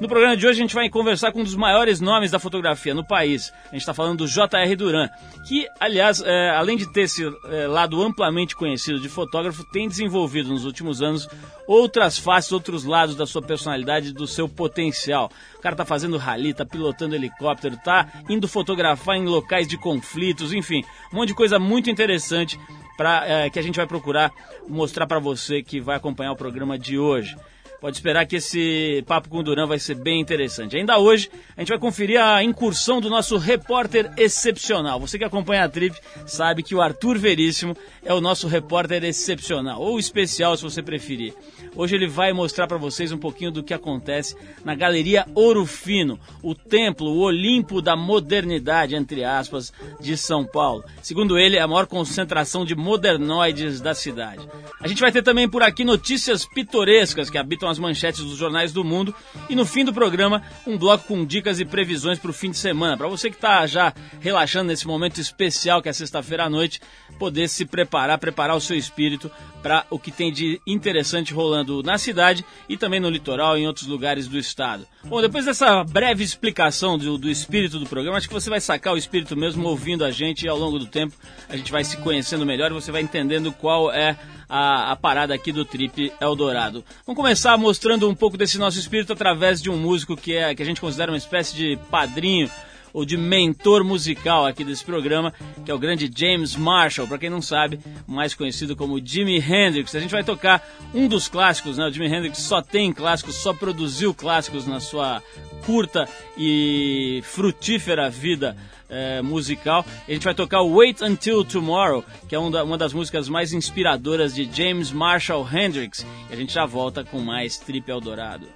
No programa de hoje a gente vai conversar com um dos maiores nomes da fotografia no país. A gente está falando do J.R. Duran, que, aliás, é, além de ter esse é, lado amplamente conhecido de fotógrafo, tem desenvolvido nos últimos anos outras faces, outros lados da sua personalidade do seu potencial. O cara tá fazendo rally, tá pilotando helicóptero, tá indo fotografar em locais de conflitos, enfim, um monte de coisa muito interessante para é, que a gente vai procurar mostrar para você que vai acompanhar o programa de hoje. Pode esperar que esse papo com o Duran vai ser bem interessante. Ainda hoje, a gente vai conferir a incursão do nosso repórter excepcional. Você que acompanha a Trip sabe que o Arthur Veríssimo é o nosso repórter excepcional, ou especial se você preferir. Hoje ele vai mostrar para vocês um pouquinho do que acontece na Galeria Ouro Fino, o templo, o Olimpo da modernidade, entre aspas, de São Paulo. Segundo ele, é a maior concentração de modernoides da cidade. A gente vai ter também por aqui notícias pitorescas que habitam as manchetes dos jornais do mundo e no fim do programa um bloco com dicas e previsões para o fim de semana. Para você que está já relaxando nesse momento especial que é sexta-feira à noite, poder se preparar, preparar o seu espírito para o que tem de interessante rolando na cidade e também no litoral e em outros lugares do estado. Bom, depois dessa breve explicação do, do espírito do programa, acho que você vai sacar o espírito mesmo ouvindo a gente e ao longo do tempo a gente vai se conhecendo melhor e você vai entendendo qual é a, a, parada aqui do Trip Eldorado. Vamos começar mostrando um pouco desse nosso espírito através de um músico que, é, que a gente considera uma espécie de padrinho ou de mentor musical aqui desse programa, que é o grande James Marshall, para quem não sabe, mais conhecido como Jimi Hendrix. A gente vai tocar um dos clássicos, né? O Jimi Hendrix só tem clássicos, só produziu clássicos na sua curta e frutífera vida é, musical. A gente vai tocar Wait Until Tomorrow, que é uma das músicas mais inspiradoras de James Marshall Hendrix. E a gente já volta com mais Trip Eldorado.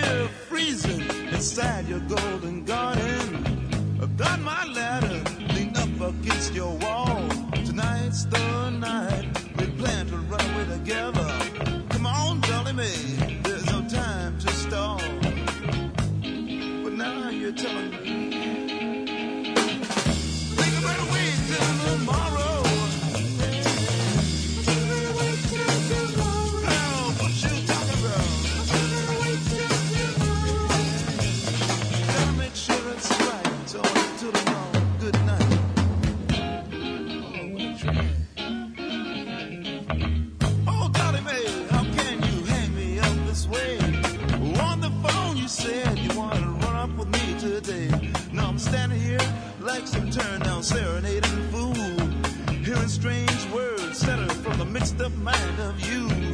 Here freezing inside your golden garden. I've got my ladder leaned up against your wall. Tonight's the night we plan to run away together. Come on, Dolly Mae, there's no time to stall. But now you're telling me. Standing here like some turned down serenading fool. Hearing strange words settled from the mixed up mind of you.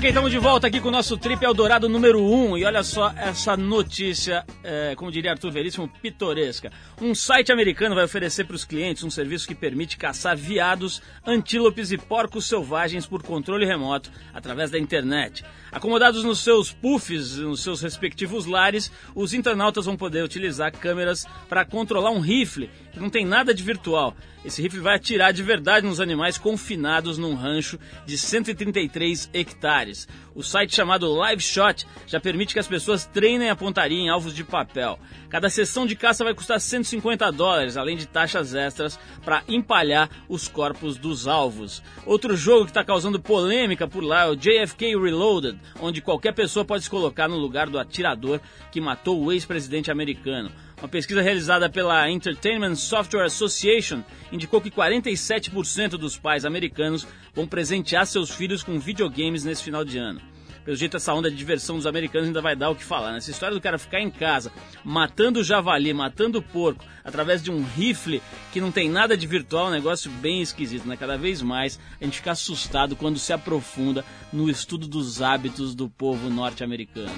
Ok, estamos de volta aqui com o nosso Trip Eldorado número 1 e olha só essa notícia, é, como diria Arthur Veríssimo, pitoresca. Um site americano vai oferecer para os clientes um serviço que permite caçar veados, antílopes e porcos selvagens por controle remoto através da internet. Acomodados nos seus puffs, nos seus respectivos lares, os internautas vão poder utilizar câmeras para controlar um rifle que não tem nada de virtual. Esse rifle vai atirar de verdade nos animais confinados num rancho de 133 hectares. O site chamado Live Shot já permite que as pessoas treinem a pontaria em alvos de papel. Cada sessão de caça vai custar 150 dólares, além de taxas extras para empalhar os corpos dos alvos. Outro jogo que está causando polêmica por lá é o JFK Reloaded, onde qualquer pessoa pode se colocar no lugar do atirador que matou o ex-presidente americano. Uma pesquisa realizada pela Entertainment Software Association indicou que 47% dos pais americanos vão presentear seus filhos com videogames nesse final de ano. Pelo jeito, essa onda de diversão dos americanos ainda vai dar o que falar. Nessa história do cara ficar em casa, matando o javali, matando o porco, através de um rifle que não tem nada de virtual, é um negócio bem esquisito, né? Cada vez mais a gente fica assustado quando se aprofunda no estudo dos hábitos do povo norte-americano.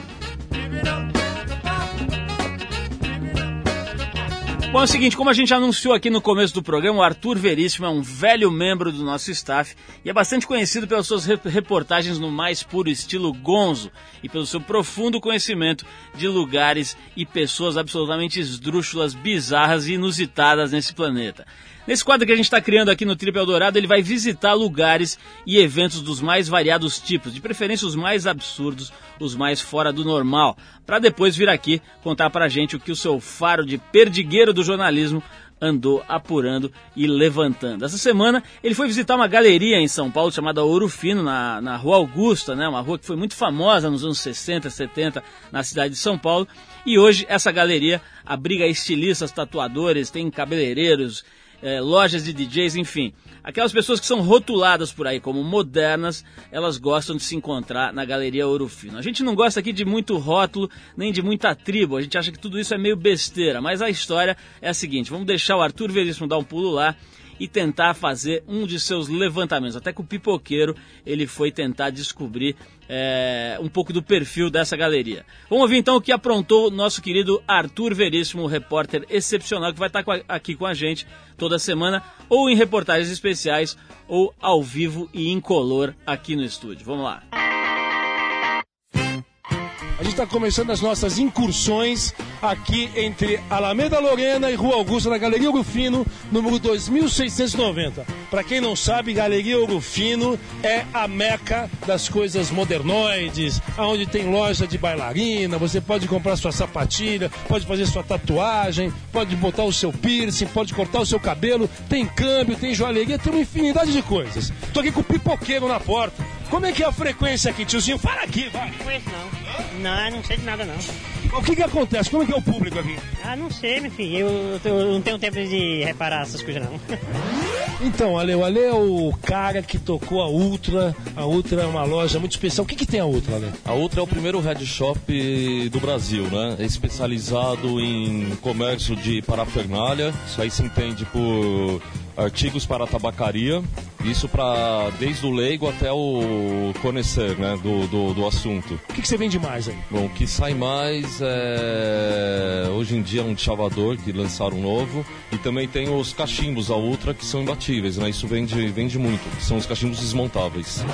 Bom, é o seguinte, como a gente anunciou aqui no começo do programa, o Arthur Veríssimo é um velho membro do nosso staff e é bastante conhecido pelas suas reportagens no mais puro estilo gonzo e pelo seu profundo conhecimento de lugares e pessoas absolutamente esdrúxulas, bizarras e inusitadas nesse planeta. Nesse quadro que a gente está criando aqui no Trip Eldorado, ele vai visitar lugares e eventos dos mais variados tipos, de preferência os mais absurdos, os mais fora do normal, para depois vir aqui contar pra gente o que o seu faro de perdigueiro do jornalismo andou apurando e levantando. Essa semana ele foi visitar uma galeria em São Paulo chamada Ouro Fino, na, na Rua Augusta, né? uma rua que foi muito famosa nos anos 60, 70 na cidade de São Paulo. E hoje essa galeria abriga estilistas, tatuadores, tem cabeleireiros, é, lojas de DJs, enfim. Aquelas pessoas que são rotuladas por aí como modernas, elas gostam de se encontrar na Galeria Ouro Fino. A gente não gosta aqui de muito rótulo, nem de muita tribo, a gente acha que tudo isso é meio besteira, mas a história é a seguinte, vamos deixar o Arthur Veríssimo dar um pulo lá e tentar fazer um de seus levantamentos. Até que o pipoqueiro ele foi tentar descobrir é, um pouco do perfil dessa galeria. Vamos ouvir então o que aprontou nosso querido Arthur Veríssimo, repórter excepcional que vai estar aqui com a gente toda semana, ou em reportagens especiais, ou ao vivo e incolor aqui no estúdio. Vamos lá. A gente está começando as nossas incursões aqui entre Alameda Lorena e Rua Augusta, na Galeria Ouro Fino, número 2690. Para quem não sabe, Galeria Ouro Fino é a meca das coisas modernoides, onde tem loja de bailarina, você pode comprar sua sapatilha, pode fazer sua tatuagem, pode botar o seu piercing, pode cortar o seu cabelo, tem câmbio, tem joalheria, tem uma infinidade de coisas. Tô aqui com o pipoqueiro na porta. Como é que é a frequência aqui, tiozinho? Fala aqui, vai. Não conheço não. Não, não sei de nada não. O que que acontece? Como é que é o público aqui? Ah, não sei, meu filho. Eu, eu não tenho tempo de reparar essas coisas não. Então, Ale, o Ale é o cara que tocou a Ultra. A Ultra é uma loja muito especial. O que que tem a Ultra, Ale? A Ultra é o primeiro head shop do Brasil, né? É especializado em comércio de parafernália. Isso aí se entende por artigos para tabacaria. Isso para desde o leigo até o conhecer, né, do, do, do assunto. O que, que você vende mais aí? Bom, o que sai mais é hoje em dia um chavador que lançaram novo e também tem os cachimbos a Ultra que são imbatíveis, né? Isso vende vende muito. que São os cachimbos desmontáveis.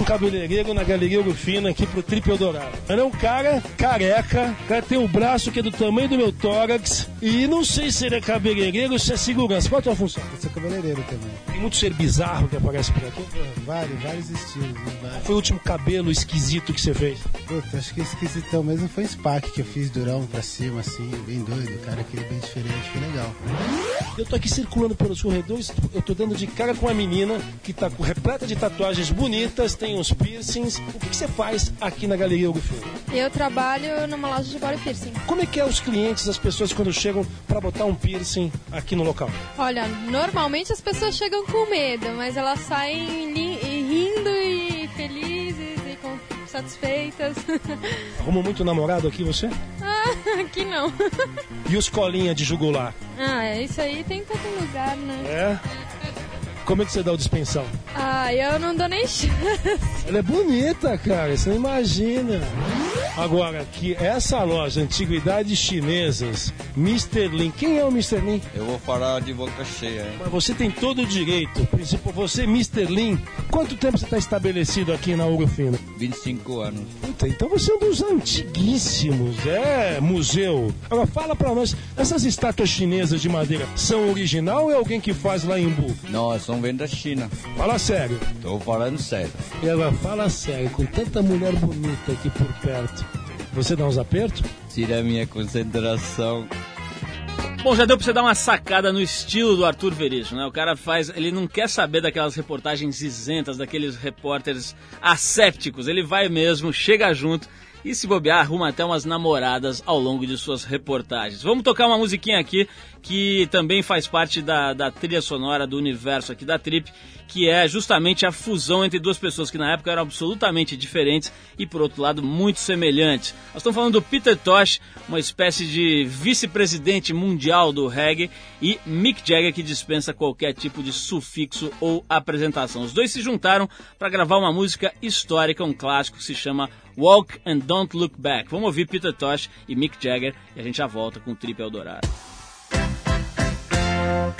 Um cabeleireiro na Galeria Ouro Fino aqui pro Triple Dourado. Ele é um cara careca, o cara tem um braço que é do tamanho do meu tórax e não sei se ele é cabeleireiro ou se é segurança. Qual é a tua função? Eu sou cabeleireiro também. Tem muito ser bizarro que aparece por aqui. Vários, vários estilos. né? Vários. Foi o último cabelo esquisito que você fez? Puta, acho que esquisitão mesmo foi SPAC que eu fiz durão pra cima, assim, bem doido, cara, aquele bem diferente, foi legal. Eu tô aqui circulando pelos corredores, eu tô dando de cara com uma menina que tá repleta de tatuagens bonitas, tem uns piercings. O que, que você faz aqui na Galeria Ouro Fino? Eu trabalho numa loja de body piercing. Como é que é os clientes, as pessoas quando chegam pra botar um piercing aqui no local? Olha, normalmente as pessoas chegam com medo, mas elas saem li- e satisfeitas. Arruma muito namorado aqui você? ah, aqui não. E os colinha de jugular? ah, isso aí tem em todo lugar, né? É? como é que você dá o dispensão? Ah, eu não dou nem chance. Ela é bonita, cara, você não imagina. Agora, que essa loja, Antiguidades Chinesas, Mr. Lin, quem é o Mr. Lin? Eu vou falar de boca cheia, hein? Mas você tem todo o direito, principal, você, Mr. Lin, quanto tempo você está estabelecido aqui na Ouro Fino? 25 anos. Puta, então você é um dos antiguíssimos, é museu. Agora fala pra nós, essas estátuas chinesas de madeira são original ou é alguém que faz lá em Bu? Não, são vem da China. Fala sério. Tô falando sério. E agora fala sério, com tanta mulher bonita aqui por perto, você dá uns apertos? Tira a minha concentração. Bom, já deu pra você dar uma sacada no estilo do Arthur Veríssimo, né? O cara faz. Ele não quer saber daquelas reportagens isentas, daqueles repórteres assépticos. Ele vai mesmo, chega junto e, se bobear, arruma até umas namoradas ao longo de suas reportagens. Vamos tocar uma musiquinha aqui que também faz parte da, da trilha sonora do universo aqui da Trip, que é justamente a fusão entre duas pessoas que na época eram absolutamente diferentes e, por outro lado, muito semelhantes. Nós estamos falando do Peter Tosh, uma espécie de vice-presidente mundial do reggae, e Mick Jagger, que dispensa qualquer tipo de sufixo ou apresentação. Os dois se juntaram para gravar uma música histórica, um clássico que se chama Walk and Don't Look Back. Vamos ouvir Peter Tosh e Mick Jagger e a gente já volta com o Trip Eldorado. Thank you.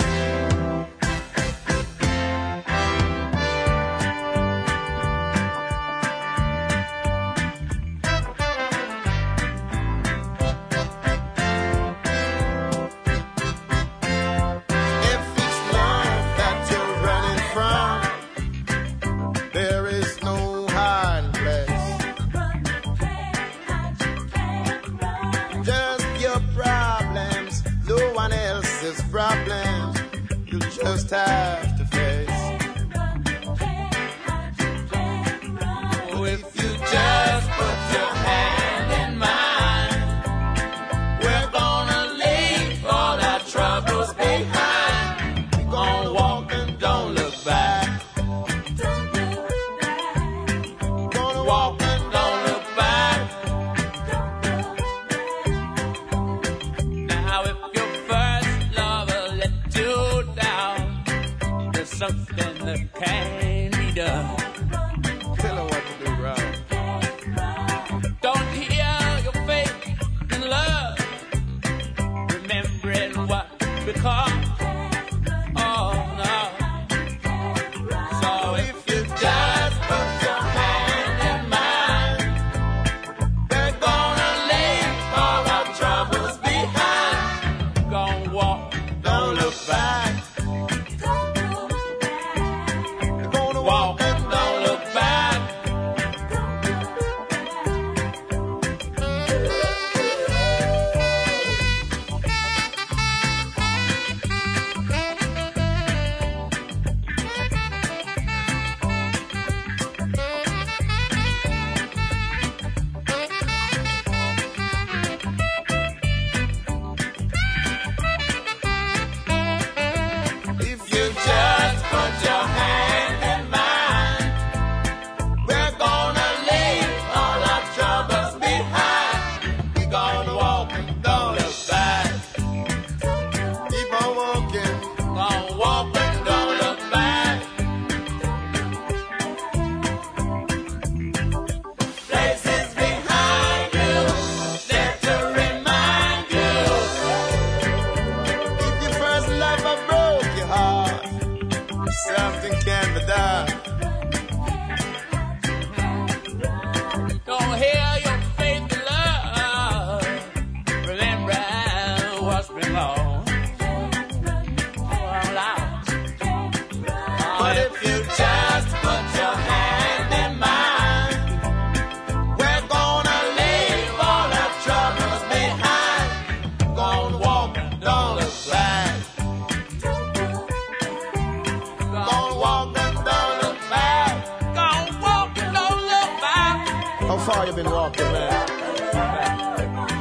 Been walking, man?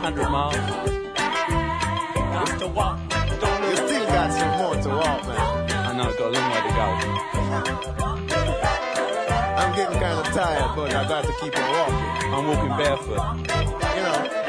100 miles. Just to walk, You still got some more to walk, man. I know, got a long way to go. I'm getting kind of tired, but I got to keep on walking. I'm walking barefoot. You know.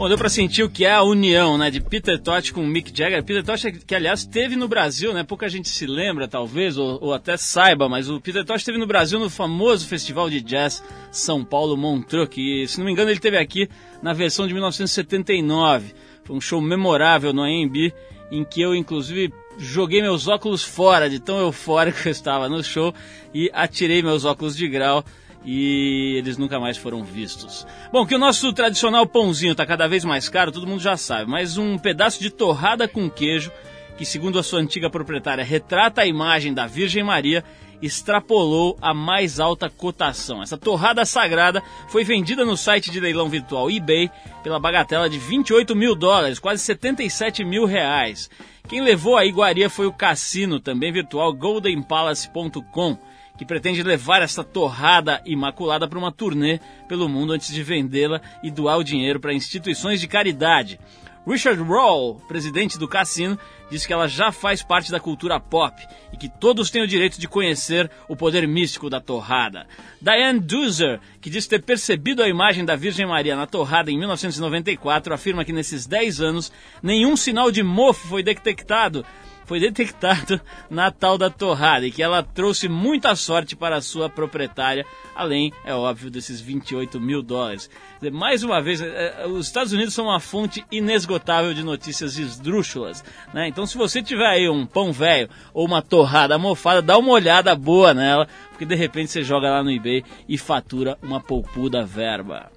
Bom, deu pra sentir o que é a união, né, de Peter Tosh com Mick Jagger. Peter Tosh, que aliás esteve no Brasil, né, pouca gente se lembra, talvez, ou, ou até saiba, mas o Peter Tosh esteve no Brasil no famoso Festival de Jazz São Paulo Montreux, que, se não me engano, ele esteve aqui na versão de 1979. Foi um show memorável no AMB, em que eu, inclusive, joguei meus óculos fora, de tão eufórico que eu estava no show, e atirei meus óculos de grau e eles nunca mais foram vistos. Bom, que o nosso tradicional pãozinho está cada vez mais caro, todo mundo já sabe, mas um pedaço de torrada com queijo, que segundo a sua antiga proprietária retrata a imagem da Virgem Maria, extrapolou a mais alta cotação. Essa torrada sagrada foi vendida no site de leilão virtual eBay pela bagatela de 28 mil dólares, quase 77 mil reais. Quem levou a iguaria foi o cassino, também virtual, goldenpalace.com que pretende levar essa torrada imaculada para uma turnê pelo mundo antes de vendê-la e doar o dinheiro para instituições de caridade. Richard Roll, presidente do cassino, disse que ela já faz parte da cultura pop e que todos têm o direito de conhecer o poder místico da torrada. Diane Doozer, que disse ter percebido a imagem da Virgem Maria na torrada em 1994, afirma que nesses 10 anos nenhum sinal de mofo foi detectado foi detectado na tal da torrada e que ela trouxe muita sorte para a sua proprietária, além, é óbvio, desses 28 mil dólares. Mais uma vez, é, os Estados Unidos são uma fonte inesgotável de notícias esdrúxulas, né? Então, se você tiver aí um pão velho ou uma torrada mofada, dá uma olhada boa nela, porque de repente você joga lá no eBay e fatura uma poupuda verba.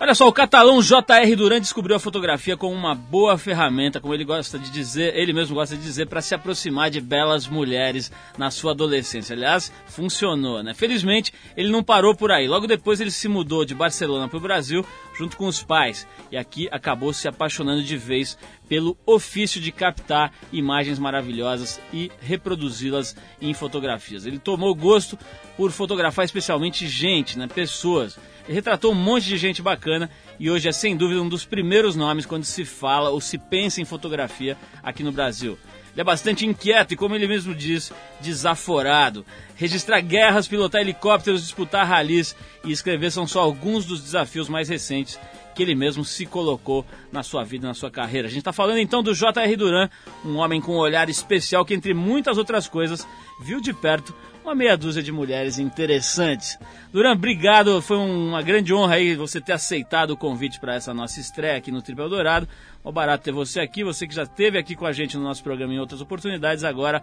Olha só, o catalão J.R. Duran descobriu a fotografia como uma boa ferramenta, como ele gosta de dizer, ele mesmo gosta de dizer, para se aproximar de belas mulheres na sua adolescência. Aliás, funcionou, né? Felizmente, ele não parou por aí. Logo depois ele se mudou de Barcelona para o Brasil, junto com os pais, e aqui acabou se apaixonando de vez pelo ofício de captar imagens maravilhosas e reproduzi-las em fotografias. Ele tomou gosto por fotografar especialmente gente, né, pessoas. Retratou um monte de gente bacana e hoje é sem dúvida um dos primeiros nomes quando se fala ou se pensa em fotografia aqui no Brasil. Ele é bastante inquieto e, como ele mesmo diz, desaforado. Registrar guerras, pilotar helicópteros, disputar ralis e escrever são só alguns dos desafios mais recentes que ele mesmo se colocou na sua vida, na sua carreira. A gente está falando então do J.R. Duran, um homem com um olhar especial que, entre muitas outras coisas, viu de perto uma meia dúzia de mulheres interessantes. Duran, obrigado, foi uma grande honra aí você ter aceitado o convite para essa nossa estreia aqui no Triple Dourado. É barato ter você aqui, você que já esteve aqui com a gente no nosso programa em outras oportunidades, agora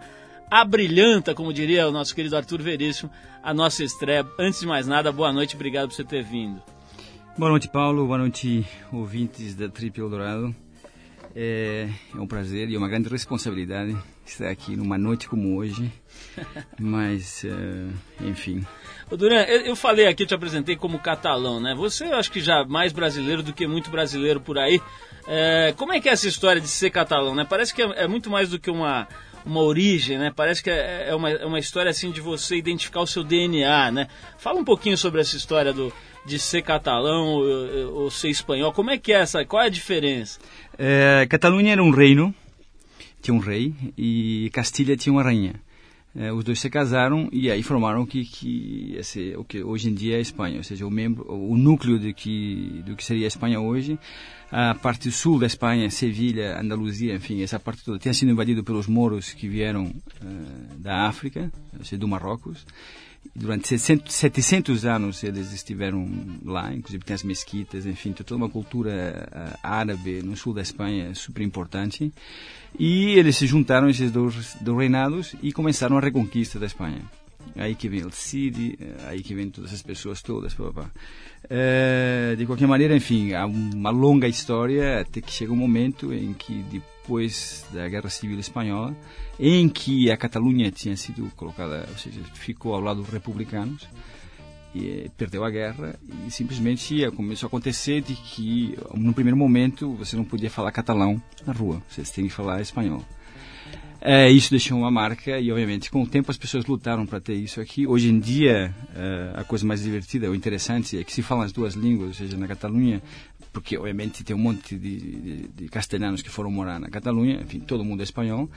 abrilhanta, como diria o nosso querido Arthur Veríssimo, a nossa estreia. Antes de mais nada, boa noite, obrigado por você ter vindo. Boa noite, Paulo. Boa noite, ouvintes da Triple Dourado. É, é um prazer e uma grande responsabilidade estar aqui numa noite como hoje. Mas, é, enfim. Ô Duran, eu, eu falei aqui, eu te apresentei como catalão, né? Você, eu acho que já mais brasileiro do que muito brasileiro por aí. É, como é que é essa história de ser catalão, né? Parece que é, é muito mais do que uma, uma origem, né? Parece que é, é, uma, é uma história assim de você identificar o seu DNA, né? Fala um pouquinho sobre essa história do, de ser catalão ou, ou ser espanhol. Como é que é essa? Qual é a diferença? É, Catalunha era um reino, tinha um rei, e Castilha tinha uma rainha. É, os dois se casaram e aí formaram que, que esse, o que hoje em dia é a Espanha, ou seja, o, membro, o núcleo do que, do que seria a Espanha hoje. A parte sul da Espanha, Sevilha, Andaluzia, enfim, essa parte toda tinha sido invadido pelos moros que vieram uh, da África, ou seja, do Marrocos. Durante 700, 700 anos eles estiveram lá, inclusive tem as mesquitas, enfim, tem toda uma cultura uh, árabe no sul da Espanha super importante. E eles se juntaram, esses dois, dois reinados, e começaram a reconquista da Espanha. Aí que vem o Cid, aí que vem todas essas pessoas todas. Pá, pá. É, de qualquer maneira, enfim, há uma longa história até que chega um momento em que, depois da Guerra Civil Espanhola, em que a Catalunha tinha sido colocada, ou seja, ficou ao lado dos republicanos, e perdeu a guerra e simplesmente começou a acontecer de que, no primeiro momento, você não podia falar catalão na rua, você tem que falar espanhol. É, isso deixou uma marca e, obviamente, com o tempo as pessoas lutaram para ter isso aqui. Hoje em dia, é, a coisa mais divertida ou interessante é que se falam as duas línguas, ou seja, na Catalunha, porque, obviamente, tem um monte de, de, de castelhanos que foram morar na Catalunha, enfim, todo mundo é espanhol.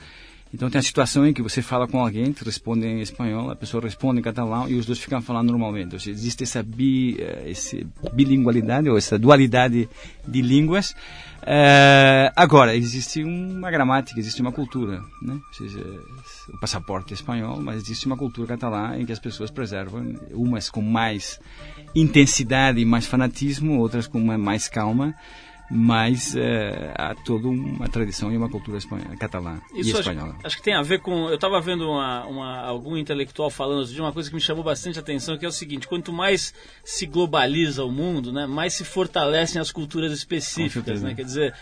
Então tem a situação em que você fala com alguém, te responde em espanhol, a pessoa responde em catalão e os dois ficam falando normalmente. Ou seja, existe essa bi, eh, esse bilingualidade ou essa dualidade de línguas. Eh, agora, existe uma gramática, existe uma cultura, né? Ou seja, o passaporte é espanhol, mas existe uma cultura catalã em que as pessoas preservam, umas com mais intensidade e mais fanatismo, outras com mais calma mas eh, há toda uma tradição e uma cultura espanhola, catalã e Isso acho, espanhola. acho que tem a ver com. Eu estava vendo uma, uma- algum intelectual falando de uma coisa que me chamou bastante atenção, que é o seguinte: quanto mais se globaliza o mundo, né, mais se fortalecem as culturas específicas. certeza. Né? Quer dizer,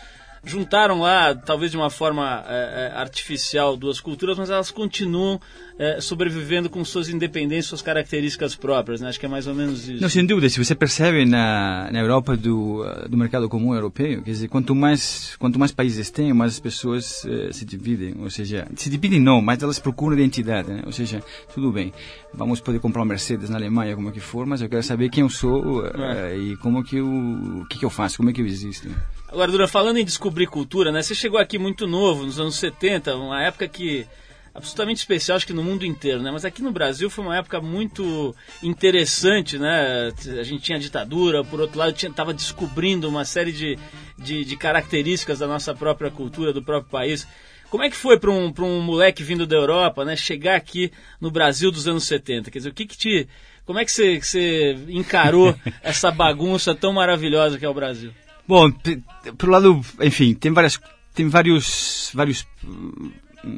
juntaram lá, talvez de uma forma eh, eh, artificial, duas culturas, mas elas continuam eh, sobrevivendo com suas independências, suas características próprias. Né? Acho que é mais ou menos isso. Não, sem dúvida, se você percebe na, na Europa do, do mercado comum europeu, quer dizer, quanto mais, quanto mais países tem, mais as pessoas eh, se dividem, ou seja, se dividem não, mas elas procuram identidade, né? ou seja, tudo bem, vamos poder comprar uma Mercedes na Alemanha, como que for, mas eu quero saber quem eu sou eh, e como que eu, o que que eu faço, como é que eu existo. Agora, Dura, falando em descobrir cultura, né? Você chegou aqui muito novo, nos anos 70, uma época que absolutamente especial, acho que no mundo inteiro, né? Mas aqui no Brasil foi uma época muito interessante, né? A gente tinha ditadura, por outro lado, tinha, tava descobrindo uma série de, de, de características da nossa própria cultura, do próprio país. Como é que foi para um, pra um moleque vindo da Europa, né? Chegar aqui no Brasil dos anos 70? Quer dizer, o que que te... Como é que você, que você encarou essa bagunça tão maravilhosa que é o Brasil? Bom, p- por lado, enfim, tem várias, tem vários, vários,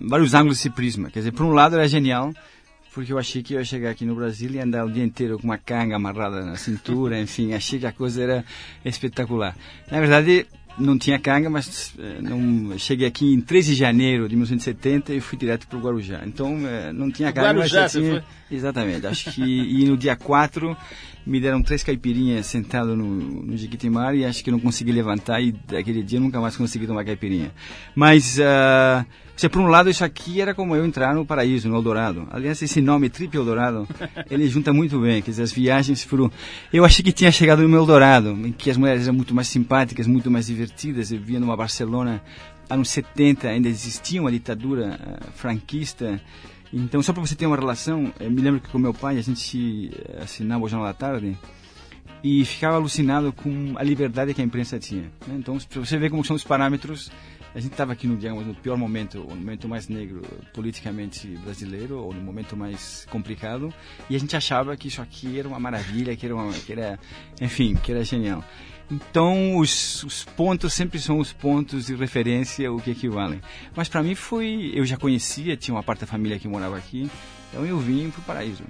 vários ângulos desse prisma. Quer dizer, por um lado era genial, porque eu achei que eu ia chegar aqui no Brasil e andar o dia inteiro com uma canga amarrada na cintura, enfim, achei que a coisa era espetacular. Na verdade, não tinha canga, mas eh, não, cheguei aqui em 13 de janeiro de 1970 e fui direto para o Guarujá. Então, eh, não tinha canga, Guarujá, mas tinha, foi? Exatamente. Acho que e no dia 4 me deram três caipirinhas sentado no, no Jequitimar e acho que não consegui levantar e daquele dia nunca mais consegui tomar caipirinha. Mas, ah, você, por um lado, isso aqui era como eu entrar no paraíso, no Eldorado. Aliás, esse nome Trip Eldorado, ele junta muito bem, quer dizer, as viagens foram... Eu achei que tinha chegado no Eldorado, em que as mulheres eram muito mais simpáticas, muito mais divertidas. Eu via numa Barcelona, anos 70, ainda existia uma ditadura ah, franquista, então, só para você ter uma relação, eu me lembro que com meu pai a gente eh, assinava o Jornal da Tarde e ficava alucinado com a liberdade que a imprensa tinha. né? Então, para você ver como são os parâmetros, a gente estava aqui no, digamos, no pior momento, no momento mais negro politicamente brasileiro, ou no momento mais complicado, e a gente achava que isso aqui era uma maravilha, que era, uma, que era enfim, que era genial. Então, os, os pontos sempre são os pontos de referência, o que equivalem. Mas para mim foi, eu já conhecia, tinha uma parte da família que morava aqui, então eu vim para o paraíso.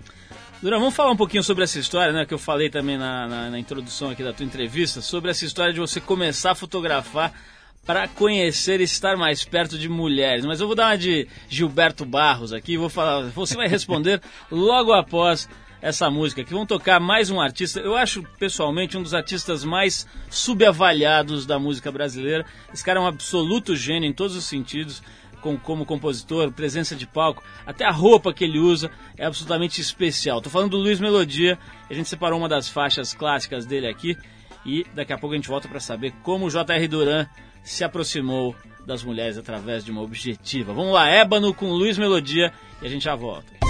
Dura, vamos falar um pouquinho sobre essa história, né? Que eu falei também na, na, na introdução aqui da tua entrevista, sobre essa história de você começar a fotografar para conhecer e estar mais perto de mulheres. Mas eu vou dar uma de Gilberto Barros aqui, vou falar, você vai responder logo após essa música aqui. Vamos tocar mais um artista, eu acho pessoalmente um dos artistas mais subavaliados da música brasileira. Esse cara é um absoluto gênio em todos os sentidos com, como compositor, presença de palco, até a roupa que ele usa é absolutamente especial. Tô falando do Luiz Melodia, a gente separou uma das faixas clássicas dele aqui e daqui a pouco a gente volta para saber como o J.R. Duran se aproximou das mulheres através de uma objetiva. Vamos lá, Ébano com Luiz Melodia e a gente já volta.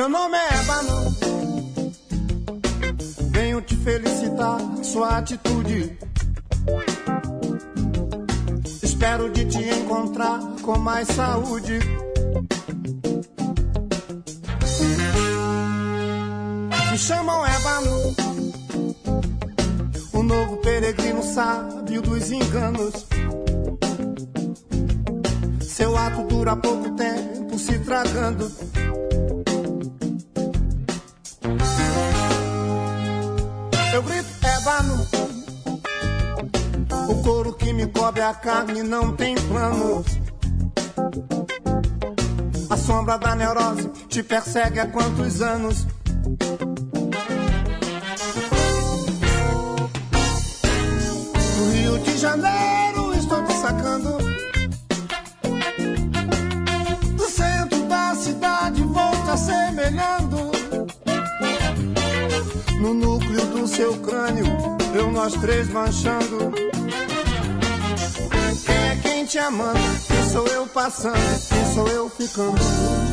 Meu nome é Ébano. Venho te felicitar, sua atitude. Espero de te encontrar com mais saúde. Me chamam Ébano. O novo peregrino sábio dos enganos. Seu ato dura pouco tempo se tragando. A carne não tem plano. A sombra da neurose te persegue há quantos anos? Do Rio de Janeiro estou te sacando. Do centro da cidade vou te assemelhando. No núcleo do seu crânio, eu nós três manchando. Te amando? Quem sou eu passando? Quem sou eu ficando?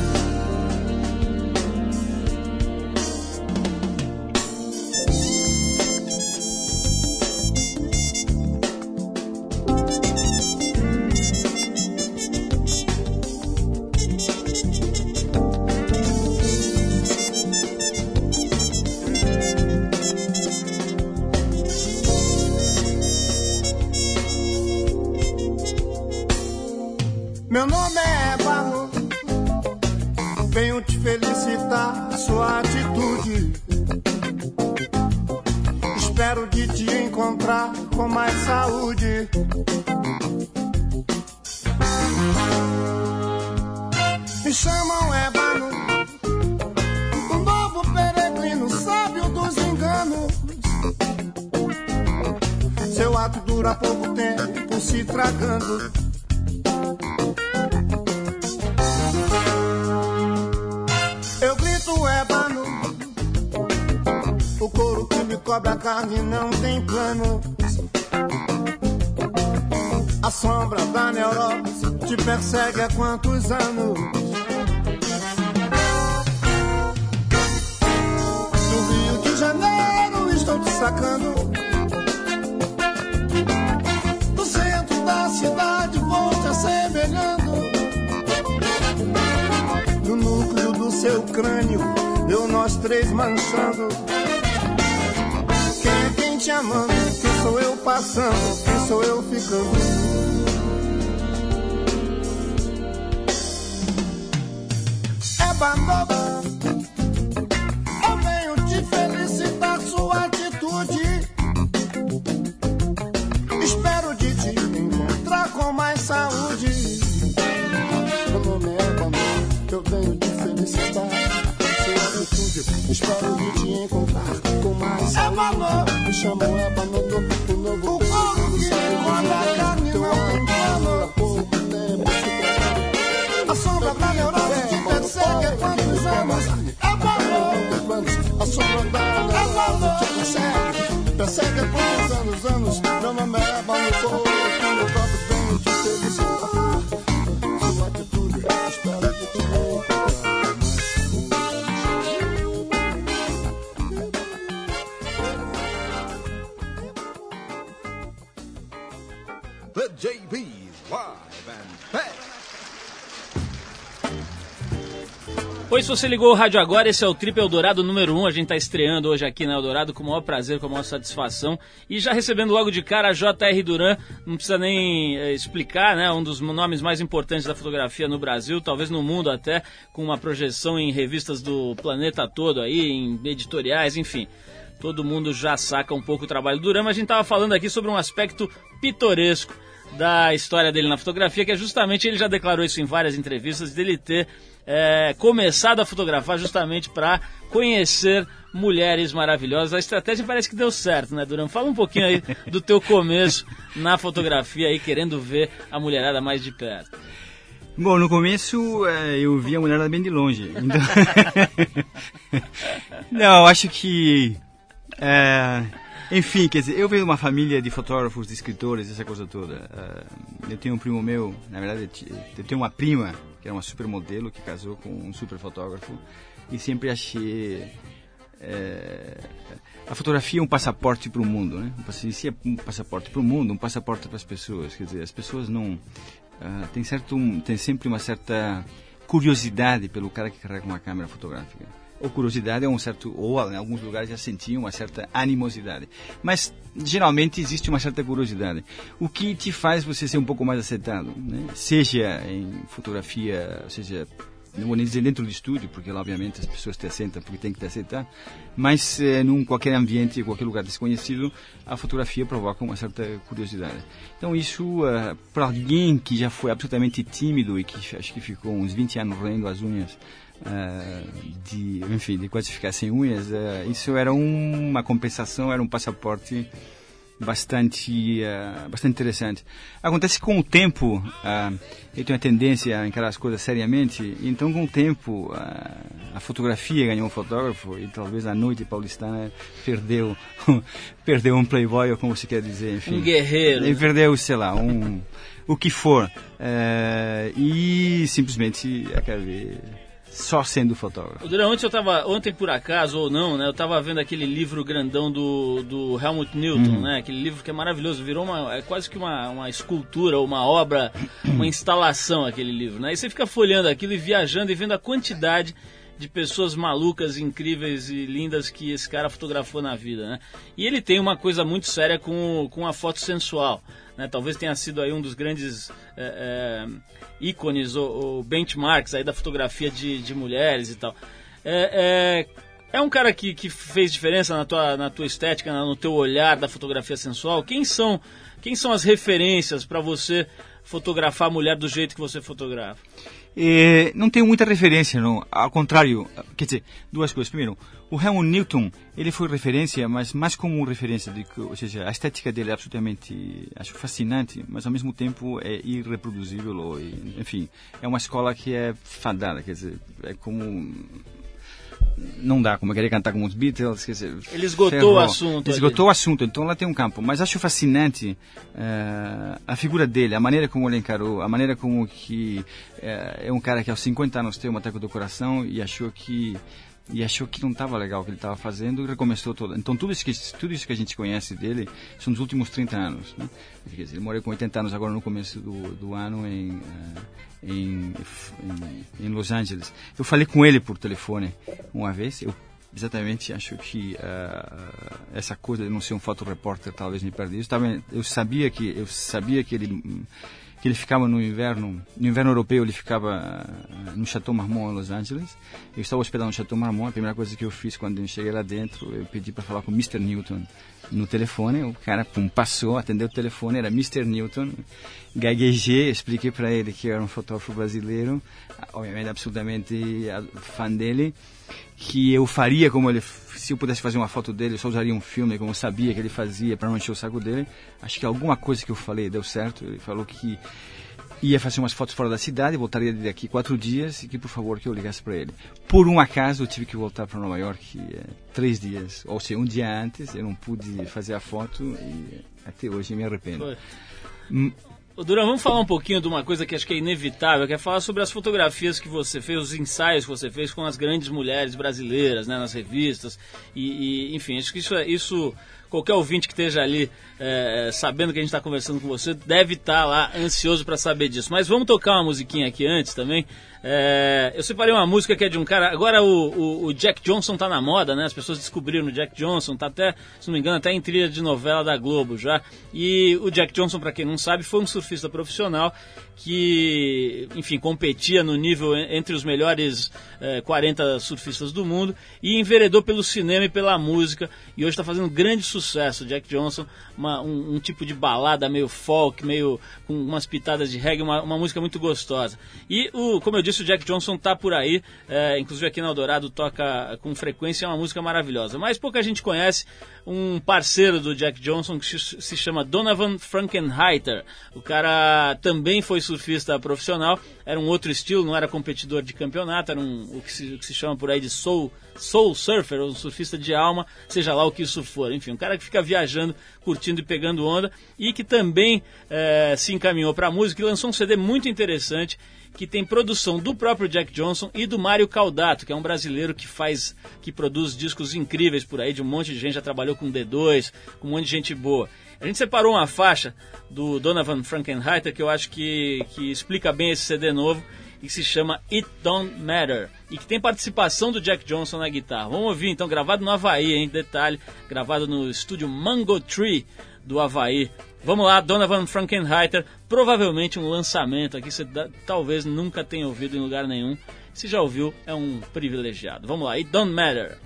Te persegue há quantos anos Do Rio de Janeiro estou te sacando Do centro da cidade vou te assemelhando no núcleo do seu crânio, eu nós três manchando. Quem é quem te amando? Quem sou eu passando? Quem sou eu ficando? A sombra da neurose há quantos anos? Ébano, a sombra da neurose te persegue. Persegue quantos anos, anos? Meu nome é Ébano, se você ligou o rádio agora, esse é o Trip Eldorado número 1. A gente está estreando hoje aqui na Eldorado com o maior prazer, com a maior satisfação. E já recebendo logo de cara a J.R. Duran, não precisa nem eh, explicar, né? Um dos nomes mais importantes da fotografia no Brasil, talvez no mundo até, com uma projeção em revistas do planeta todo aí, em editoriais, enfim. Todo mundo já saca um pouco o trabalho do Duran, mas a gente estava falando aqui sobre um aspecto pitoresco da história dele na fotografia, que é justamente, ele já declarou isso em várias entrevistas, dele ter é, começado a fotografar justamente para conhecer mulheres maravilhosas. A estratégia parece que deu certo, né, Duran? Fala um pouquinho aí do teu começo na fotografia aí, querendo ver a mulherada mais de perto. Bom, no começo eh, eu vi a mulherada bem de longe. Então... Não, acho que. eh, enfim, quer dizer, eu venho de uma família de fotógrafos, de escritores, essa coisa toda. Eh, eu tenho um primo meu, na verdade, eu tenho uma prima que era uma supermodelo que casou com um super fotógrafo e sempre achei eh, a fotografia é um passaporte para o mundo, né? Se é um passaporte para o mundo, um passaporte para as pessoas. Quer dizer, as pessoas não ah, tem certo tem sempre uma certa curiosidade pelo cara que carrega uma câmera fotográfica. Ou curiosidade é um certo ou em alguns lugares já sentiam uma certa animosidade. Mas geralmente existe uma certa curiosidade, o que te faz você ser um pouco mais aceitado, né? Seja em fotografia, seja não vou nem dizer dentro do estúdio, porque lá obviamente as pessoas te aceitam porque tem que te aceitar, mas eh, num qualquer ambiente, qualquer lugar desconhecido, a fotografia provoca uma certa curiosidade. Então isso, eh, para alguém que já foi absolutamente tímido e que acho que ficou uns 20 anos roendo as unhas, de, enfim, de quase ficar sem unhas, eh, isso era um- uma compensação, era um passaporte bastante, eh, bastante interessante. Acontece que com o tempo, ah, eu tenho a tendência a encarar as coisas seriamente, então com o tempo a fotografia ganhou um fotógrafo e talvez a noite paulistana perdeu, perdeu um playboy, ou como você quer dizer, enfim. Um guerreiro, Ele perdeu, sei lá, um, o que for. Eh, e simplesmente acabei só sendo fotógrafo. Durão, ontem eu tava, ontem por acaso ou não, né? Eu tava vendo aquele livro grandão do, do Helmut Newton, Uhum. né? Aquele livro que é maravilhoso, virou uma, é quase que uma, uma escultura, uma obra, uma instalação aquele livro, né? E você fica folhando aquilo e viajando e vendo a quantidade de pessoas malucas, incríveis e lindas que esse cara fotografou na vida, né? E ele tem uma coisa muito séria com, com a foto sensual, né? Talvez tenha sido aí um dos grandes é, é, ícones ou, ou benchmarks aí da fotografia de, de mulheres e tal. É, é, é um cara que, que fez diferença na tua, na tua estética, no teu olhar da fotografia sensual. Quem são, quem são as referências para você fotografar a mulher do jeito que você fotografa? Eh, não tenho muita referência, não. Ao contrário, quer dizer, duas coisas. Primeiro, o Helmut Newton, ele foi referência, mas mais como referência, de que, ou seja, a estética dele é absolutamente, acho fascinante, mas ao mesmo tempo é irreproduzível, ou, enfim, é uma escola que é fadada, quer dizer, é como não dá, como querer cantar como os Beatles, dizer, Ele esgotou ferrou. o assunto ali. Esgotou o assunto, então lá tem um campo. Mas acho fascinante eh, a figura dele, a maneira como ele encarou, a maneira como que eh, é um cara que aos 50 anos tem um ataque do coração e achou que e achou que não estava legal o que ele estava fazendo e recomeçou todo. Então tudo isso que tudo isso que a gente conhece dele são dos últimos 30 anos, né? Quer dizer, ele morreu com 80 anos agora no começo do, do ano em, eh, em em em Los Angeles. Eu falei com ele por telefone uma vez. Eu exatamente acho que ah, essa coisa de não ser um fotorepórter talvez me perdesse. Eu, eu sabia que eu sabia que ele que ele ficava no inverno no inverno europeu ele ficava ah, no Chateau Marmont em Los Angeles. Eu estava hospedado no Chateau Marmont. A primeira coisa que eu fiz quando eu cheguei lá dentro eu pedi para falar com o Mr. Newton no telefone. O cara pum, passou, atendeu o telefone, era Mr. Newton. Gaguejei, expliquei para ele que eu era um fotógrafo brasileiro, obviamente absolutamente ah, fã dele, que eu faria como ele, se eu pudesse fazer uma foto dele, eu só usaria um filme como eu sabia que ele fazia para não encher o saco dele. Acho que alguma coisa que eu falei deu certo. Ele falou que ia fazer umas fotos fora da cidade, voltaria daqui quatro dias e que por favor que eu ligasse para ele. Por um acaso eu tive que voltar para Nova York eh, três dias, ou seja, um dia antes eu não pude fazer a foto e até hoje me arrependo. Foi. Ô, Durão, vamos falar um pouquinho de uma coisa que acho que é inevitável, que é falar sobre as fotografias que você fez, os ensaios que você fez com as grandes mulheres brasileiras, né, nas revistas. E, e, enfim, acho que isso, é- isso qualquer ouvinte que esteja ali é, sabendo que a gente está conversando com você deve estar lá ansioso para saber disso. Mas vamos tocar uma musiquinha aqui antes também. É, eu separei uma música que é de um cara. Agora o, o- o Jack Johnson tá na moda, né? As pessoas descobriram o Jack Johnson, tá até, se não me engano, até em trilha de novela da Globo já. E o Jack Johnson, para quem não sabe, foi um surfista profissional que, enfim, competia no nível en- entre os melhores eh, 40 surfistas do mundo e enveredou pelo cinema e pela música e hoje está fazendo grande sucesso. Jack Johnson, uma- um, um tipo de balada meio folk, meio com umas pitadas de reggae, uma, uma música muito gostosa. E, o, como eu disse, o Jack Johnson tá por aí, eh, inclusive aqui na Eldorado toca com frequência, é uma música maravilhosa. Mas pouca gente conhece um parceiro do Jack Johnson que se se chama Donovan Frankenheiter. O cara também foi surfista profissional, era um outro estilo, não era competidor de campeonato, era um, o, que se, o que se chama por aí de soul, soul surfer, um surfista de alma, seja lá o que isso for. Enfim, um cara que fica viajando, curtindo e pegando onda e que também eh, se encaminhou para a música e lançou um CD muito interessante que tem produção do próprio Jack Johnson e do Mário Caldato, que é um brasileiro que faz, que produz discos incríveis por aí, de um monte de gente, já trabalhou com D2, com um monte de gente boa. A gente separou uma faixa do Donovan Frankenheiter que eu acho que, que explica bem esse CD novo e que se chama It Don't Matter e que tem participação do Jack Johnson na guitarra. Vamos ouvir então, gravado no Havaí, hein? Detalhe, gravado no estúdio Mango Tree do Havaí. Vamos lá, Donovan Frankenheiter, provavelmente um lançamento aqui, você talvez nunca tenha ouvido em lugar nenhum. Se já ouviu, é um privilegiado. Vamos lá, It Don't Matter.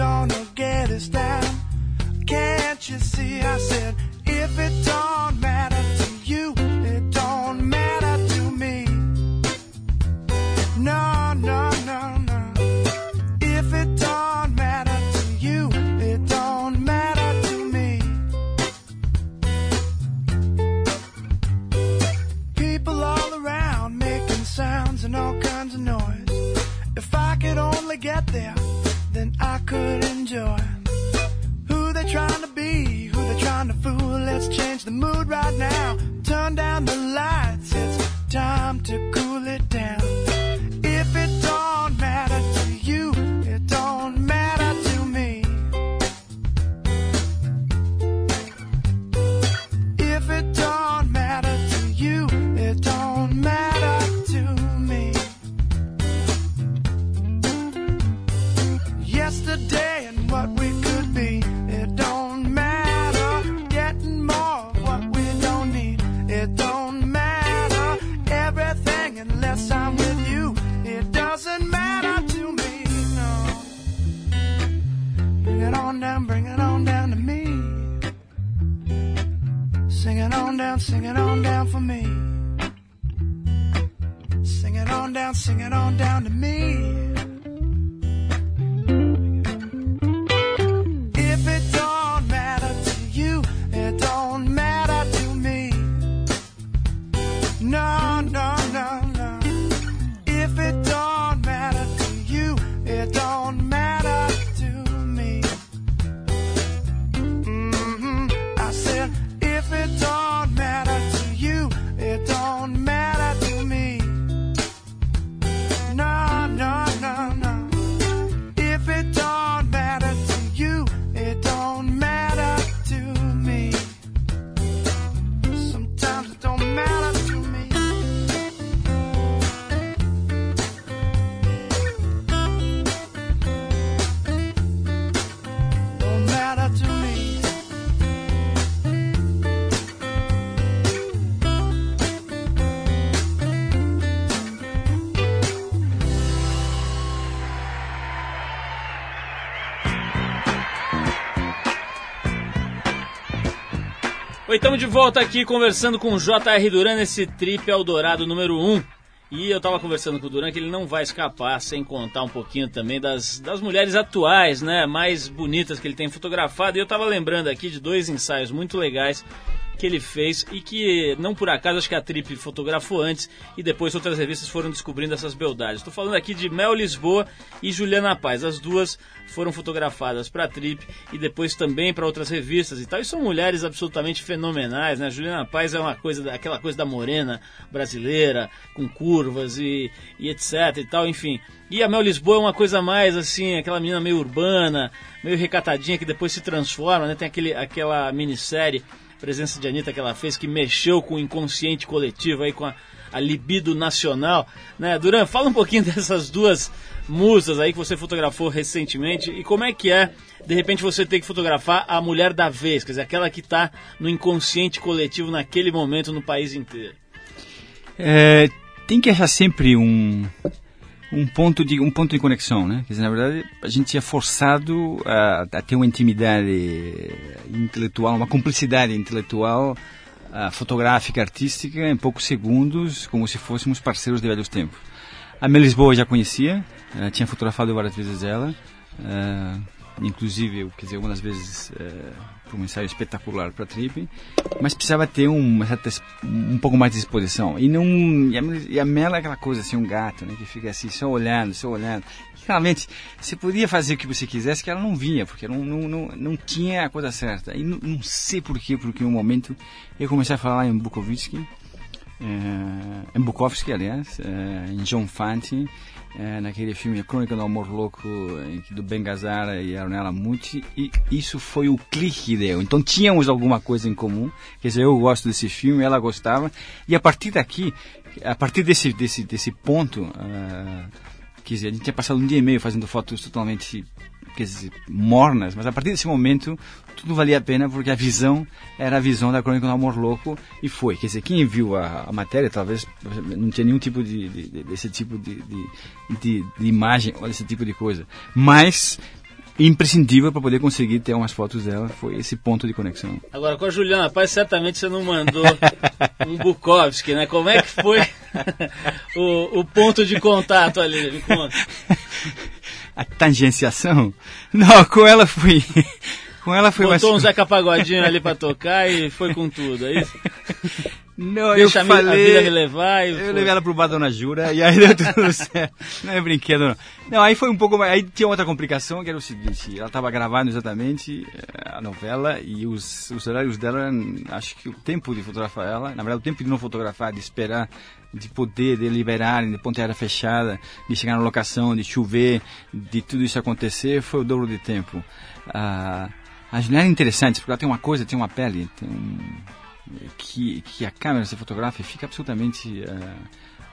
Gonna get us down. Can't you see? I said, Oi, estamos de volta aqui conversando com o J.R. Duran nesse Trip Eldorado número 1. E eu tava conversando com o Duran que ele não vai escapar sem contar um pouquinho também das, das mulheres atuais, né? Mais bonitas que ele tem fotografado. E eu tava lembrando aqui de dois ensaios muito legais que ele fez e que não por acaso acho que a Trip fotografou antes e depois outras revistas foram descobrindo essas beldades. Estou falando aqui de Mel Lisboa e Juliana Paz. As duas foram fotografadas para a Trip e depois também para outras revistas e tal. E são mulheres absolutamente fenomenais, né? Juliana Paz é uma coisa, aquela coisa da morena brasileira, com curvas e, e etc e tal, enfim. E a Mel Lisboa é uma coisa mais assim, aquela menina meio urbana, meio recatadinha que depois se transforma, né? Tem aquele, aquela minissérie presença de Anitta que ela fez, que mexeu com o inconsciente coletivo, aí com a, a libido nacional. Né? Duran, fala um pouquinho dessas duas musas aí que você fotografou recentemente e como é que é, de repente, você ter que fotografar a mulher da vez, quer dizer, aquela que está no inconsciente coletivo naquele momento no país inteiro. É, tem que achar sempre um um ponto de um ponto de conexão, né? Quer dizer, na verdade, a gente é forçado a, a ter uma intimidade intelectual, uma cumplicidade intelectual, uh, fotográfica, artística, em poucos segundos, como se fôssemos parceiros de velhos tempos. A Mel Lisboa já conhecia, uh, tinha fotografado várias vezes ela, uh, inclusive, quer dizer, algumas vezes para um ensaio espetacular para a Trip, mas precisava ter certa, um pouco mais de disposição. E não e a, e a Mel é aquela coisa assim, um gato, né, que fica assim, só olhando, só olhando. E, realmente, você podia fazer o que você quisesse, que ela não vinha, porque não, não, não, não tinha a coisa certa. E não, não sei porquê, porque um momento eu comecei a falar em Bukowski, é, em Bukowski, aliás, é, em John Fante, é, naquele filme Crônica do Amor Louco do Ben Gazzara e Arnella Muti e isso foi o clique que deu. Então tínhamos alguma coisa em comum, quer dizer, eu gosto desse filme, ela gostava e a partir daqui, a partir desse desse desse ponto, uh, quer dizer, a gente tinha passado um dia e meio fazendo fotos totalmente quer dizer, mornas, mas a partir desse momento tudo valia a pena porque a visão era a visão da Crônica do Amor Louco e foi. Quer dizer, quem viu a, a matéria talvez não tinha nenhum tipo de, de- de- desse tipo de, de, de- imagem ou desse tipo de coisa. Mas imprescindível para poder conseguir ter umas fotos dela foi esse ponto de conexão. Agora, com a Juliana Paz, certamente você não mandou um Bukowski, né? Como é que foi o, o ponto de contato ali? Me conta. A tangenciação? Não, com ela foi. Com ela foi Botou um mais- Zeca Pagodinho ali pra tocar e foi com tudo, é isso? Não, Deixa eu a mi- a falei, vida me levar e Eu foi. levei ela pro bar Dona Jura e aí deu tudo certo. Não é brinquedo, não. Não, aí foi um pouco mais. Aí tinha outra complicação que era o seguinte: ela estava gravando exatamente eh, a novela e os, os horários dela, acho que o tempo de fotografar ela, na verdade, o tempo de não fotografar, de esperar, de poder, de liberarem, de ponteira fechada, de chegar na locação, de chover, de tudo isso acontecer, foi o dobro de tempo. Ah, a Juliana é interessante porque ela tem uma coisa, tem uma pele, tem um que, que a câmera se fotografa e fica absolutamente. ah,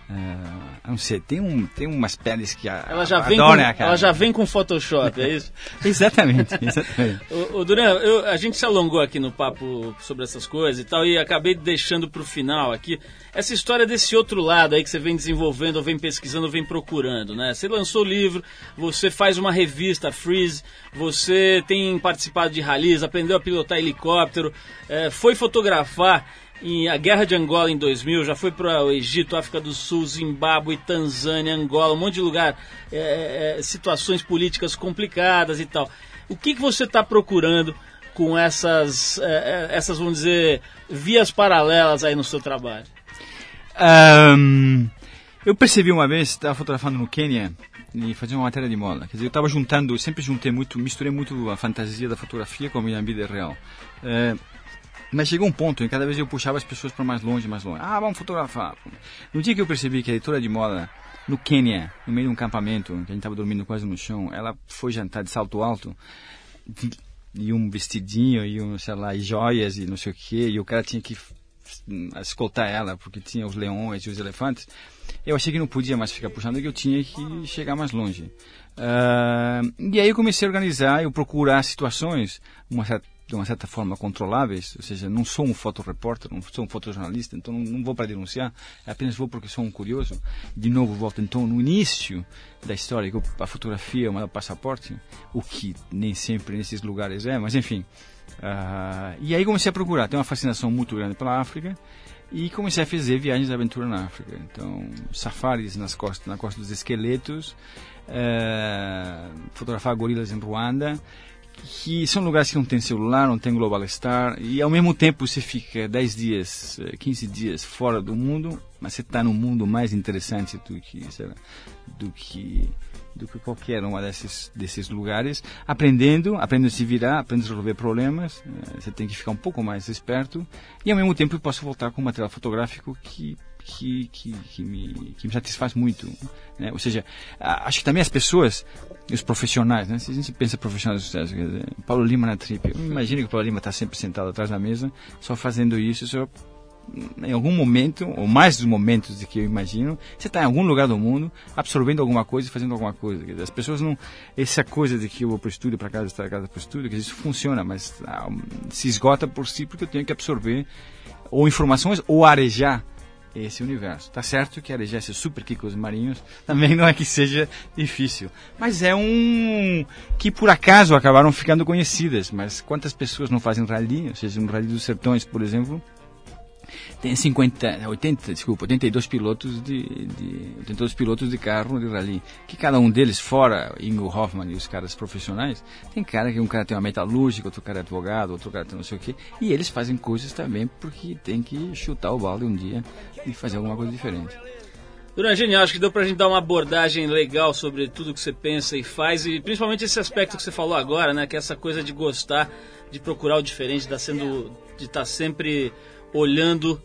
ah, não sei, tem, um, tem umas peles que a, Ela já, vem com, adoram a câmera. ela já vem com Photoshop, é isso? Exatamente, exatamente. Ô, ô, Duran, eu- a gente se alongou aqui no papo sobre essas coisas e tal, e acabei deixando pro final aqui essa história desse outro lado aí que você vem desenvolvendo, ou vem pesquisando, ou vem procurando, né? Você lançou o livro, você faz uma revista, Freeze, você tem participado de rallies, aprendeu a pilotar helicóptero, eh, foi fotografar em a Guerra de Angola em 2000, já foi para o Egito, África do Sul, Zimbábue, Tanzânia, Angola, um monte de lugar, é, é, situações políticas complicadas e tal. O que, que você está procurando com essas, é, é, essas, vamos dizer, vias paralelas aí no seu trabalho? Ahm, eu percebi uma vez, estava fotografando no Quênia e fazia uma matéria de moda. Quer dizer, eu estava juntando, sempre juntei muito, misturei muito a fantasia da fotografia com a minha vida real. Eh, mas chegou um ponto em que cada vez eu puxava as pessoas para mais longe, mais longe. Ah, vamos fotografar. No dia que eu percebi que a editora de moda no Quênia, no meio de um campamento, que a gente estava dormindo quase no chão, ela foi jantar de salto alto e um vestidinho e um, sei lá, e joias e não sei o que, e o cara tinha que hum, escoltar ela porque tinha os leões e os elefantes. Eu achei que não podia mais ficar puxando, que eu tinha que chegar mais longe. Ah, e aí eu comecei a organizar, eu procurar situações, uma certa, de uma certa forma controláveis, ou seja, não sou um fotorepórter, não sou um fotojornalista, então não, não vou para denunciar, apenas vou porque sou um curioso. De novo, volto então no início da história, que a fotografia é maior passaporte, o que nem sempre nesses lugares é, mas enfim. Ah, e aí comecei a procurar, tenho uma fascinação muito grande pela África, e comecei a fazer viagens de aventura na África. Então, safaris nas costas, na costa dos esqueletos, eh, fotografar gorilas em Ruanda, que são lugares que não tem celular, não tem Global Star, e ao mesmo tempo você fica 10 dias, eh, 15 dias fora do mundo, mas você está num mundo mais interessante do que, sei lá, do que do que qualquer uma desses, desses lugares, aprendendo, aprendendo a se virar, aprendendo a resolver problemas, eh, você tem que ficar um pouco mais esperto, e ao mesmo tempo eu posso voltar com um material fotográfico que, que, que, que, me, que me satisfaz muito. Né? Ou seja, acho que também as pessoas, os profissionais, né? se a gente pensa profissionais de sucesso, dizer, Paulo Lima na trip, imagina que o Paulo Lima está sempre sentado atrás da mesa, só fazendo isso, só em algum momento, ou mais dos momentos de que eu imagino, você está em algum lugar do mundo, absorvendo alguma coisa e fazendo alguma coisa. Dizer, As pessoas não. Essa coisa de que eu vou para o estúdio, para casa, estar casa para o estúdio, isso funciona, mas ah, se esgota por si porque eu tenho que absorver ou informações ou arejar esse universo. Tá certo que arejar esses super kikos marinhos também não é que seja difícil. Mas é um que por acaso acabaram ficando conhecidas. Mas quantas pessoas não fazem rally? Ou seja, no Rally dos Sertões, por exemplo, tem 50, 80, desculpa, 82 pilotos de, de 82 pilotos de carro de rally. Que cada um deles, fora Ingo Hoffman e os caras profissionais, tem cara que um cara tem uma metalúrgica, outro cara é advogado, outro cara tem não sei o quê. E eles fazem coisas também porque tem que chutar o balde um dia e fazer alguma coisa diferente. Duran, genial, acho que deu pra gente dar uma abordagem legal sobre tudo que você pensa e faz, e principalmente esse aspecto que você falou agora, né? Que é essa coisa de gostar, de procurar o diferente, de estar sendo, de estar sempre olhando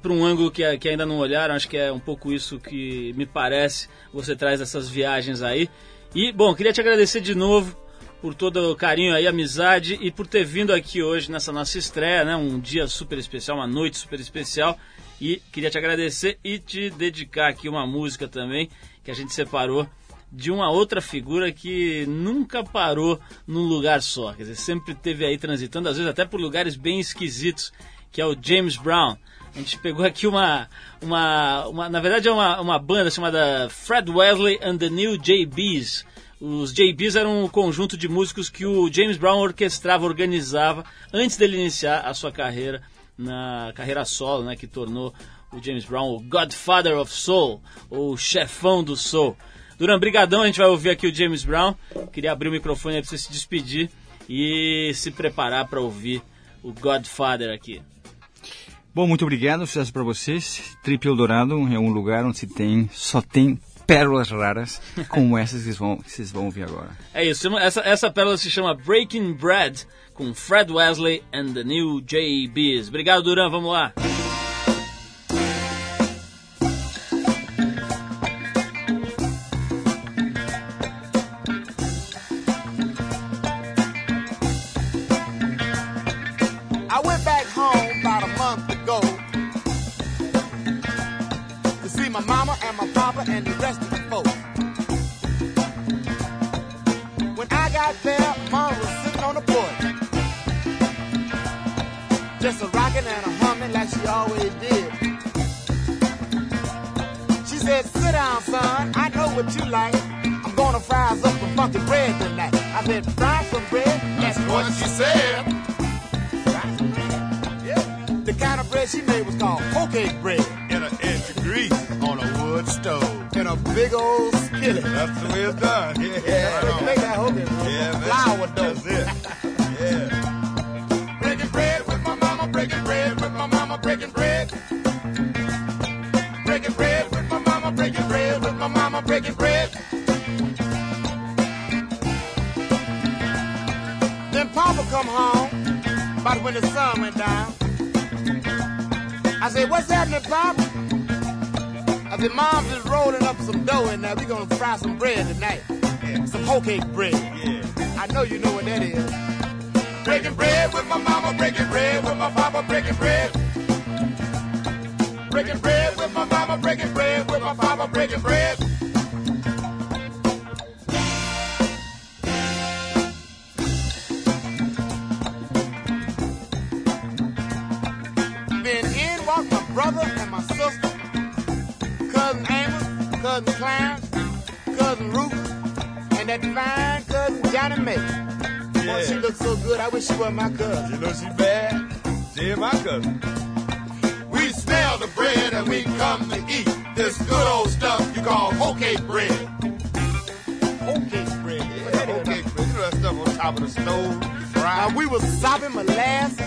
para um ângulo que, que ainda não olharam. Acho que é um pouco isso que me parece você traz essas viagens aí. E, bom, queria te agradecer de novo por todo o carinho aí, amizade e por ter vindo aqui hoje nessa nossa estreia, né? Um dia super especial, uma noite super especial. E queria te agradecer e te dedicar aqui uma música também que a gente separou de uma outra figura que nunca parou num lugar só. Quer dizer, sempre teve aí transitando, às vezes até por lugares bem esquisitos, que é o James Brown. A gente pegou aqui uma. uma, uma na verdade, é uma, uma banda chamada Fred Wesley and the New JBs. Os JBs eram um conjunto de músicos que o James Brown orquestrava, organizava, antes dele iniciar a sua carreira, na carreira solo, né, que tornou o James Brown o Godfather of Soul, ou chefão do soul. Duran, brigadão, a gente vai ouvir aqui o James Brown. Queria abrir o microfone pra você se despedir e se preparar para ouvir o Godfather aqui. Bom, muito obrigado, sucesso para vocês. Trip Eldorado é um lugar onde se tem, só tem pérolas raras como essas que vocês vão, que vocês vão ouvir agora. É isso, essa, essa pérola se chama Breaking Bread, com Fred Wesley and the New JBs. Obrigado, Duran, vamos lá. What you like. I'm gonna fry up some funky bread tonight." I said, "Fry some bread." That's what she said. The kind of bread she made was called hoe bread. In an inch of grease on a wood stove. In a big old skillet. That's the way it's done. Yeah. yeah. make that bread. Yeah, flour dough. That's it. Come home about when the sun went down. I said, what's happening, Papa? I said, Mom's just rolling up some dough in there. we gonna fry some bread tonight. Some hoe cake bread. Yeah. I know you know what that is. Breaking bread with my mama, breaking bread with my papa, breaking bread. Breaking bread with my mama, breaking bread with my papa, breaking bread. Cousin Johnny May. Boy, she looks so good. I wish she was my cousin. You know she bad. She my cousin. We smell the bread and we come to eat this good old stuff you call hoe cake bread. Hoe cake bread. Yeah, hoe cake bread. You know that stuff on top of the stove. Now we was sopping molasses,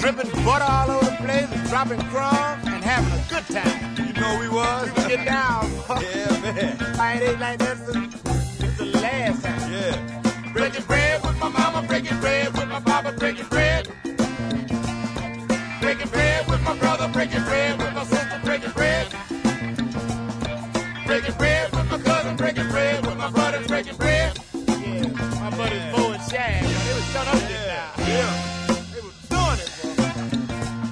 dripping butter all over the place, and dropping crumbs, and having a good time. You know we was. We would get down. yeah, man. I ain't like that since Breaking bread with my mama, breaking bread with my papa, breaking bread. Breaking bread with my brother, breaking bread with my sister, breaking bread. Breaking bread with my cousin, breaking bread with my brothers, breaking bread. Yeah, my buddies Bo and Shag, man, they was shut up this now. Yeah, they was doing it, bro.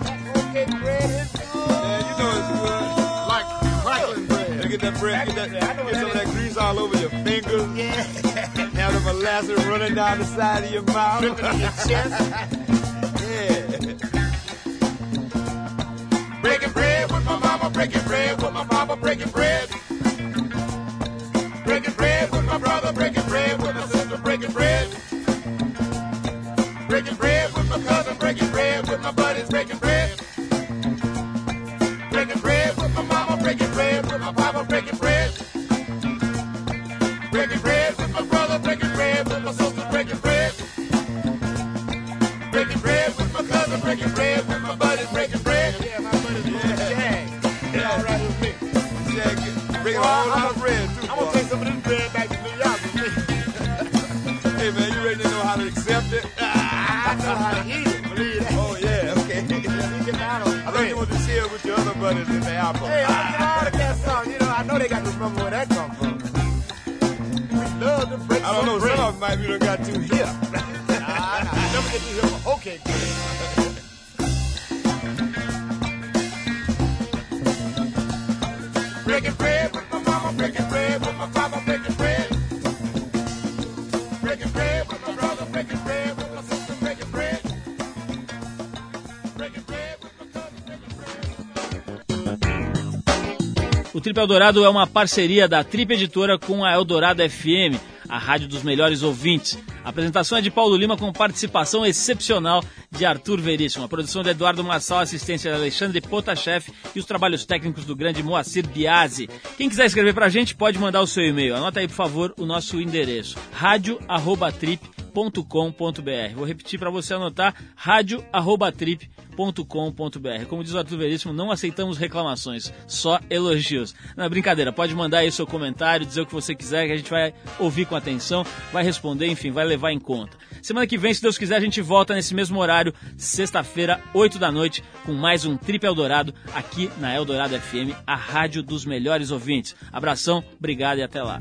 That okay bread is good. Yeah, you know it's good. Like crackling bread. You get that bread, get, that, get some of that grease all over your fingers. Yeah. Molasses running down the side of your mouth. Your chest. yeah. Breaking bread with my mama, breaking bread with my papa, breaking bread. This bread to New York hey man, you ready to know how to accept it? I know how to eat it. Believe that. Oh yeah, okay. I thought you wanted to share with your other buddies in the apple. Hey, I of that song. You know, I know they got to remember where that come from. We love to break I don't know. Some of them might be done got too hip. nah, never get too hip. Okay, bread breaking bread Trip Eldorado é uma parceria da Trip Editora com a Eldorado FM, a rádio dos melhores ouvintes. A apresentação é de Paulo Lima com participação excepcional de Arthur Veríssimo. A produção de Eduardo Marçal, assistência de Alexandre Potashev e os trabalhos técnicos do grande Moacir Biasi. Quem quiser escrever pra gente pode mandar o seu e-mail. Anota aí, por favor, o nosso endereço: radio@trip.com.br. Vou repetir para você anotar: radio@trip.com.br. Como diz o Arthur Veríssimo, não aceitamos reclamações, só elogios. Não é brincadeira, pode mandar aí seu comentário, dizer o que você quiser, que a gente vai ouvir com atenção, vai responder, enfim, vai levar em conta. Semana que vem, se Deus quiser, a gente volta nesse mesmo horário, sexta-feira, 8 da noite, com mais um Trip Eldorado, aqui na Eldorado FM, a rádio dos melhores ouvintes. Abração, obrigado e até lá.